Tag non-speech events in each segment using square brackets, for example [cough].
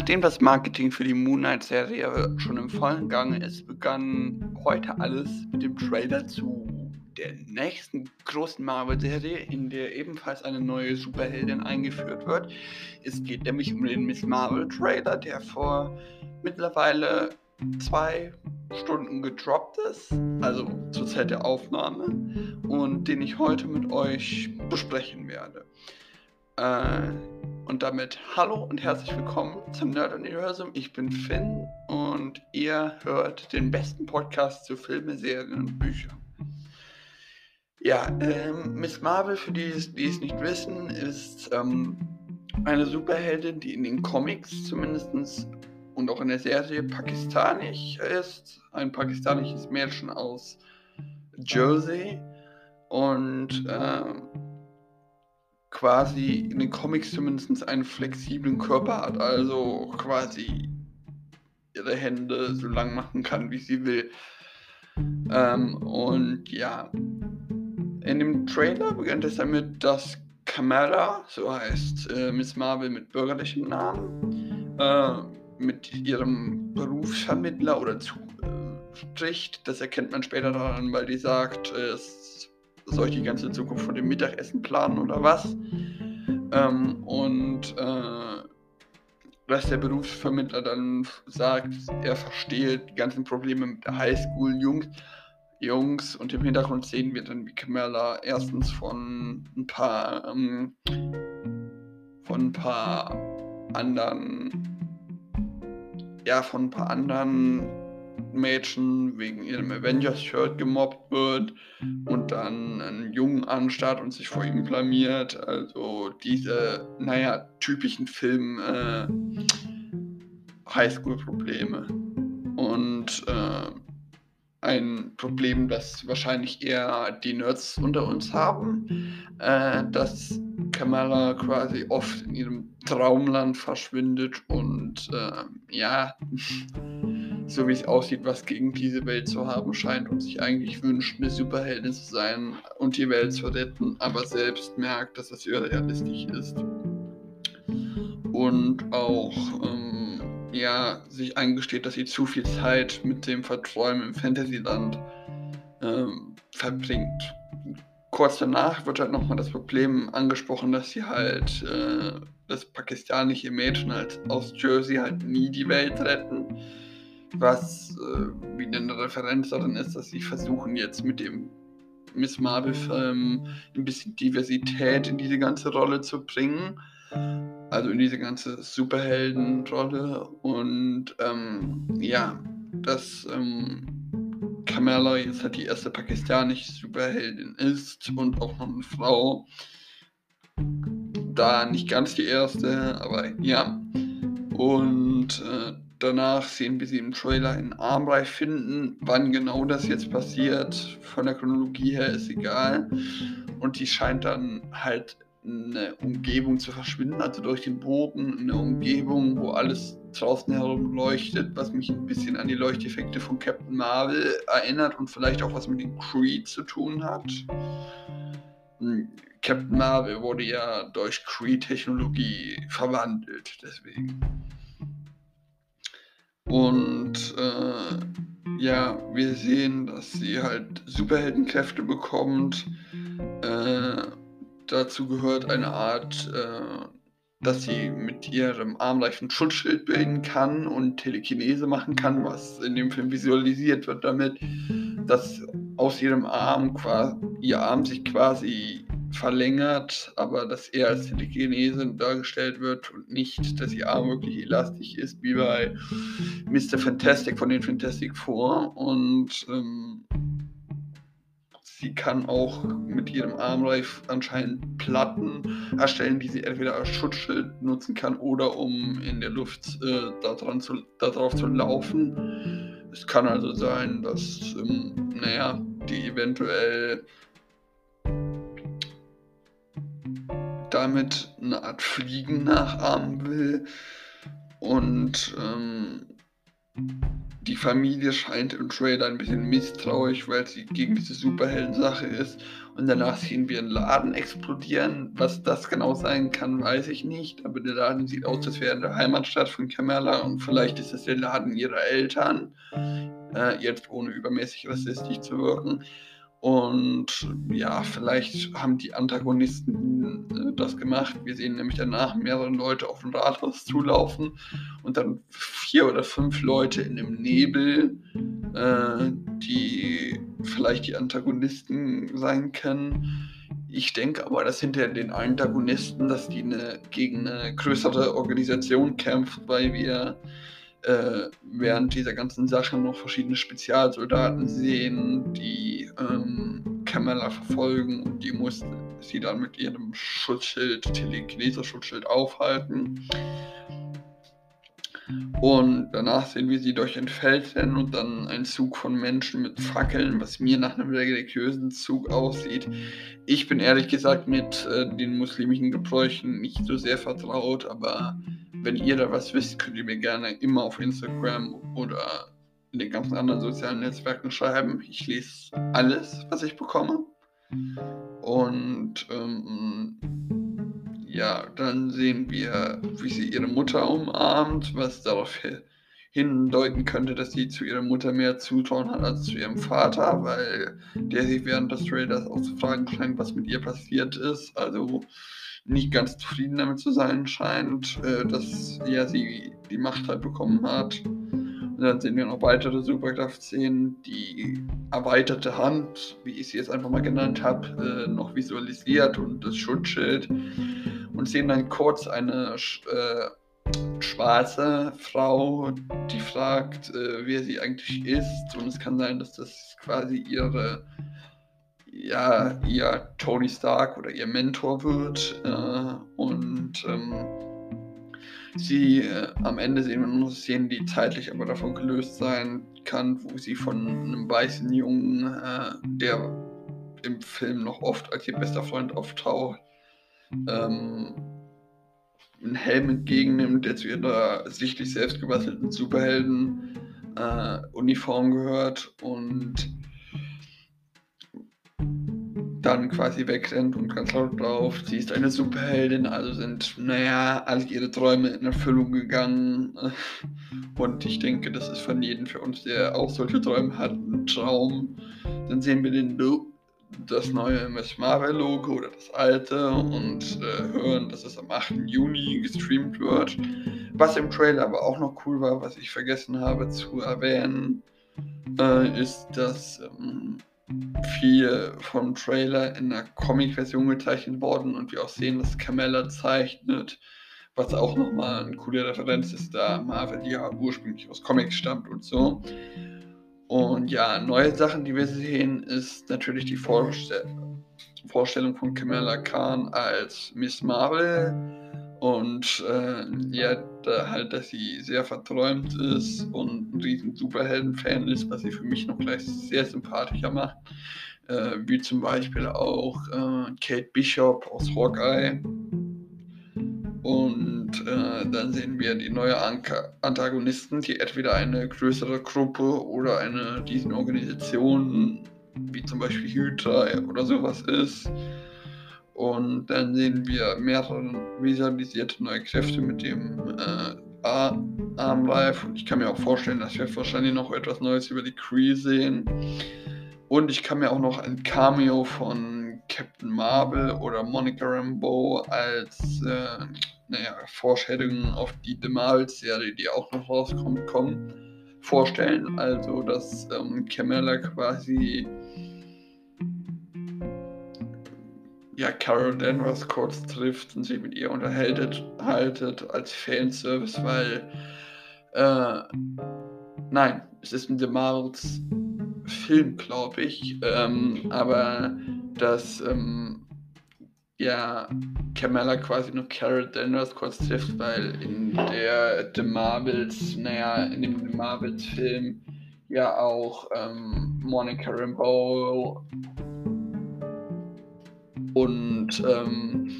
Nachdem das Marketing für die Moon Knight-Serie schon im vollen Gange ist, begann heute alles mit dem Trailer zu der nächsten großen Marvel-Serie, in der ebenfalls eine neue Superheldin eingeführt wird. Es geht nämlich um den Miss Marvel-Trailer, der vor mittlerweile zwei Stunden gedroppt ist, also zur Zeit der Aufnahme, und den ich heute mit euch besprechen werde. Äh, und damit hallo und herzlich willkommen zum Nerd Universum. Ich bin Finn und ihr hört den besten Podcast zu Filmen, Serien und Büchern. Ja, ähm, Miss Marvel, für die, die es nicht wissen, ist ähm, eine Superheldin, die in den Comics zumindest und auch in der Serie pakistanisch ist. Ein pakistanisches Mädchen aus Jersey. Und ähm, quasi in den Comics zumindest einen flexiblen Körper hat, also quasi ihre Hände so lang machen kann, wie sie will. Ähm, und ja, in dem Trailer beginnt es damit, dass Kamala, so heißt äh, Miss Marvel mit bürgerlichem Namen, äh, mit ihrem Berufsvermittler oder zu äh. Das erkennt man später daran, weil die sagt, es soll ich die ganze Zukunft von dem Mittagessen planen oder was? Ähm, und äh, dass der Berufsvermittler dann sagt, er versteht die ganzen Probleme mit der Highschool-Jungs. Jungs und im Hintergrund sehen wir dann, wie Kamala erstens von ein paar ähm, von ein paar anderen ja von ein paar anderen Mädchen wegen ihrem Avengers-Shirt gemobbt wird und dann einen Jungen anstarrt und sich vor ihm blamiert. Also diese, naja, typischen Film äh, Highschool-Probleme. Und äh, ein Problem, das wahrscheinlich eher die Nerds unter uns haben, äh, dass Kamala quasi oft in ihrem Traumland verschwindet und äh, ja, so wie es aussieht, was gegen diese Welt zu haben scheint und sich eigentlich wünscht, eine Superheldin zu sein und die Welt zu retten, aber selbst merkt, dass das irrealistisch ist. Und auch ähm, ja, sich eingesteht, dass sie zu viel Zeit mit dem Verträumen im Fantasyland ähm, verbringt. Kurz danach wird halt nochmal das Problem angesprochen, dass sie halt äh, das pakistanische Mädchen halt aus Jersey halt nie die Welt retten was äh, wie eine Referenz darin ist, dass sie versuchen jetzt mit dem Miss Marvel-Film ein bisschen Diversität in diese ganze Rolle zu bringen. Also in diese ganze Superhelden-Rolle. Und ähm, ja, dass ähm, Kamala jetzt halt die erste pakistanische Superheldin ist und auch noch eine Frau. Da nicht ganz die erste, aber ja. Und äh, Danach sehen wir sie im Trailer in Armreich finden. Wann genau das jetzt passiert, von der Chronologie her ist egal. Und die scheint dann halt eine Umgebung zu verschwinden, also durch den Boden, eine Umgebung, wo alles draußen herum leuchtet, was mich ein bisschen an die Leuchteffekte von Captain Marvel erinnert und vielleicht auch was mit dem Creed zu tun hat. Hm, Captain Marvel wurde ja durch Creed-Technologie verwandelt, deswegen. Und äh, ja, wir sehen, dass sie halt Superheldenkräfte bekommt. Äh, dazu gehört eine Art, äh, dass sie mit ihrem Arm leicht ein Schutzschild bilden kann und Telekinese machen kann, was in dem Film visualisiert wird damit, dass aus ihrem Arm quasi, ihr Arm sich quasi verlängert, aber dass er als Telekinese dargestellt wird und nicht, dass ihr Arm wirklich elastisch ist, wie bei Mr. Fantastic von den Fantastic Four. Und ähm, sie kann auch mit ihrem Armreif anscheinend Platten erstellen, die sie entweder als Schutzschild nutzen kann oder um in der Luft äh, daran zu, darauf zu laufen. Es kann also sein, dass, ähm, naja, die eventuell damit eine Art Fliegen nachahmen will. Und ähm, die Familie scheint im Trailer ein bisschen misstrauisch, weil sie gegen diese Superhelden-Sache ist. Und danach sehen wir einen Laden explodieren. Was das genau sein kann, weiß ich nicht. Aber der Laden sieht aus, als wäre in der Heimatstadt von Kamala. Und vielleicht ist es der Laden ihrer Eltern. Äh, jetzt ohne übermäßig rassistisch zu wirken. Und ja, vielleicht haben die Antagonisten äh, das gemacht. Wir sehen nämlich danach mehrere Leute auf dem Rathaus zulaufen und dann vier oder fünf Leute in dem Nebel, äh, die vielleicht die Antagonisten sein können. Ich denke aber, dass hinter den Antagonisten, dass die eine, gegen eine größere Organisation kämpfen, weil wir äh, während dieser ganzen Sache noch verschiedene Spezialsoldaten sehen, die ähm, Kamala verfolgen und die muss sie dann mit ihrem Schutzschild, Telekineser-Schutzschild aufhalten. Und danach sehen wir sie durch ein Feld rennen und dann ein Zug von Menschen mit Fackeln, was mir nach einem religiösen Zug aussieht. Ich bin ehrlich gesagt mit äh, den muslimischen Gebräuchen nicht so sehr vertraut, aber wenn ihr da was wisst, könnt ihr mir gerne immer auf Instagram oder in den ganzen anderen sozialen Netzwerken schreiben. Ich lese alles, was ich bekomme. Und ähm, ja, dann sehen wir, wie sie ihre Mutter umarmt, was darauf hindeuten könnte, dass sie zu ihrer Mutter mehr Zutrauen hat als zu ihrem Vater, weil der sich während des Trailers auch zu fragen scheint, was mit ihr passiert ist. Also nicht ganz zufrieden damit zu sein scheint, äh, dass ja sie die Macht halt bekommen hat. Und dann sehen wir noch weitere Superkraft-Szenen, die erweiterte Hand, wie ich sie jetzt einfach mal genannt habe, äh, noch visualisiert und das Schutzschild. Und sehen dann kurz eine äh, schwarze Frau, die fragt, äh, wer sie eigentlich ist. Und es kann sein, dass das quasi ihre ja, ihr Tony Stark oder ihr Mentor wird. Äh, und ähm, sie äh, am Ende sehen wir nur Szenen, die zeitlich aber davon gelöst sein kann, wo sie von einem weißen Jungen, äh, der im Film noch oft als ihr bester Freund auftaucht, ähm, einen Helm entgegennimmt, der zu ihrer sichtlich selbstgebastelten Superhelden-Uniform äh, gehört und dann quasi wegrennt und ganz laut drauf, sie ist eine Superheldin, also sind, naja, alle ihre Träume in Erfüllung gegangen. [laughs] Und ich denke, das ist von jedem für uns, der auch solche Träume hat, ein Traum. Dann sehen wir den das neue Miss Marvel Logo oder das alte und äh, hören, dass es am 8. Juni gestreamt wird. Was im Trailer aber auch noch cool war, was ich vergessen habe zu erwähnen, äh, ist, dass ähm, viel vom Trailer in der Comic-Version gezeichnet worden und wir auch sehen, dass Camella zeichnet, was auch nochmal eine coole Referenz ist, da Marvel ja ursprünglich aus Comics stammt und so. Und ja, neue Sachen, die wir sehen, ist natürlich die Vorstell Vorstellung von Kamala Khan als Miss Marvel und äh, ja, da halt, dass sie sehr verträumt ist und ein riesen Superhelden-Fan ist, was sie für mich noch gleich sehr sympathischer macht. Äh, wie zum Beispiel auch äh, Kate Bishop aus Hawkeye. Und äh, dann sehen wir die neue Anka Antagonisten, die entweder eine größere Gruppe oder eine diesen Organisation, wie zum Beispiel Hydra oder sowas ist. Und dann sehen wir mehrere visualisierte neue Kräfte mit dem äh, Armlife. Und ich kann mir auch vorstellen, dass wir wahrscheinlich noch etwas Neues über die Cree sehen. Und ich kann mir auch noch ein Cameo von Captain Marvel oder Monica Rambeau als äh, naja, Foreshadowing auf die The Marvel-Serie, die auch noch rauskommt, kommen, vorstellen. Also, dass ähm, Kamala quasi ja, Carol Danvers kurz trifft und sich mit ihr unterhaltet haltet als Fanservice, weil äh, nein, es ist ein The Marvels Film, glaube ich, ähm, aber dass ähm, ja Kamala quasi nur Carol Danvers kurz trifft, weil in der The Marvels, naja, in dem The Marvels Film ja auch ähm, Monica Rambeau und ähm,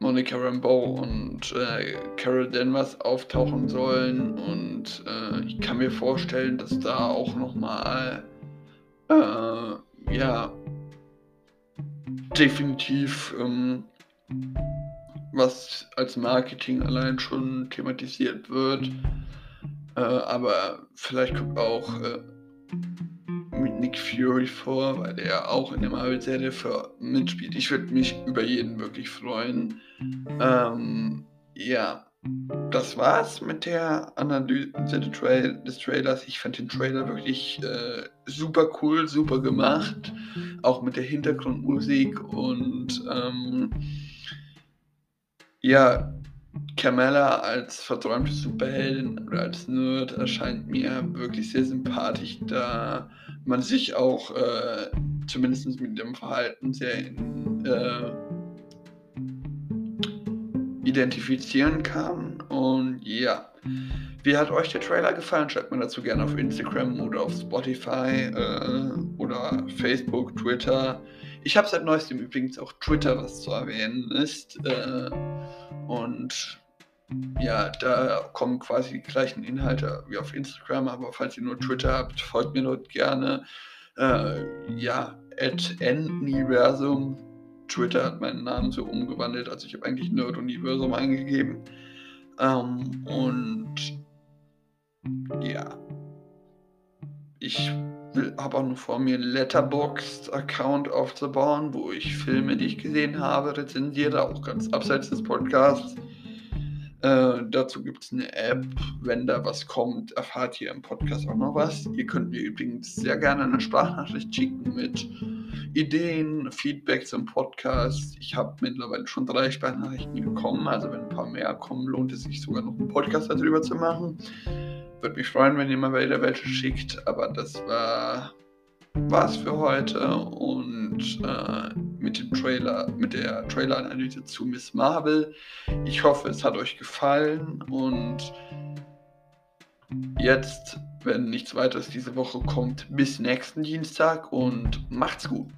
Monica Rambeau und äh, Carol Danvers auftauchen sollen und äh, ich kann mir vorstellen, dass da auch nochmal äh, ja definitiv ähm, was als Marketing allein schon thematisiert wird. Äh, aber vielleicht kommt auch äh, mit Nick Fury vor, weil der auch in der Marvel-Serie mitspielt. Ich würde mich über jeden wirklich freuen. Ähm, ja, das war's mit der Analyse des Trailers. Ich fand den Trailer wirklich äh, super cool, super gemacht. Auch mit der Hintergrundmusik und ähm, ja, Carmella als verträumte Superheldin oder als Nerd erscheint mir wirklich sehr sympathisch, da man sich auch äh, zumindest mit dem Verhalten sehr in, äh, identifizieren kann. Und ja, wie hat euch der Trailer gefallen? Schreibt mir dazu gerne auf Instagram oder auf Spotify äh, oder Facebook, Twitter. Ich habe seit neuestem übrigens auch Twitter, was zu erwähnen ist. Äh, und ja, da kommen quasi die gleichen Inhalte wie auf Instagram, aber falls ihr nur Twitter habt, folgt mir dort gerne. Äh, ja, at N-Universum. Twitter hat meinen Namen so umgewandelt, also ich habe eigentlich Nerd Universum eingegeben. Ähm, und ja, ich habe auch noch vor mir einen Letterboxd-Account aufzubauen, wo ich Filme, die ich gesehen habe, rezensiere, auch ganz abseits des Podcasts. Äh, dazu gibt es eine App. Wenn da was kommt, erfahrt ihr im Podcast auch noch was. Ihr könnt mir übrigens sehr gerne eine Sprachnachricht schicken mit Ideen, Feedback zum Podcast. Ich habe mittlerweile schon drei Sprachnachrichten bekommen. Also wenn ein paar mehr kommen, lohnt es sich sogar noch einen Podcast darüber zu machen. Würde mich freuen, wenn ihr mal wieder welche schickt. Aber das war war's für heute und äh, mit dem Trailer, mit der Trailer-Analyse zu Miss Marvel. Ich hoffe, es hat euch gefallen und jetzt, wenn nichts weiteres diese Woche kommt, bis nächsten Dienstag und macht's gut.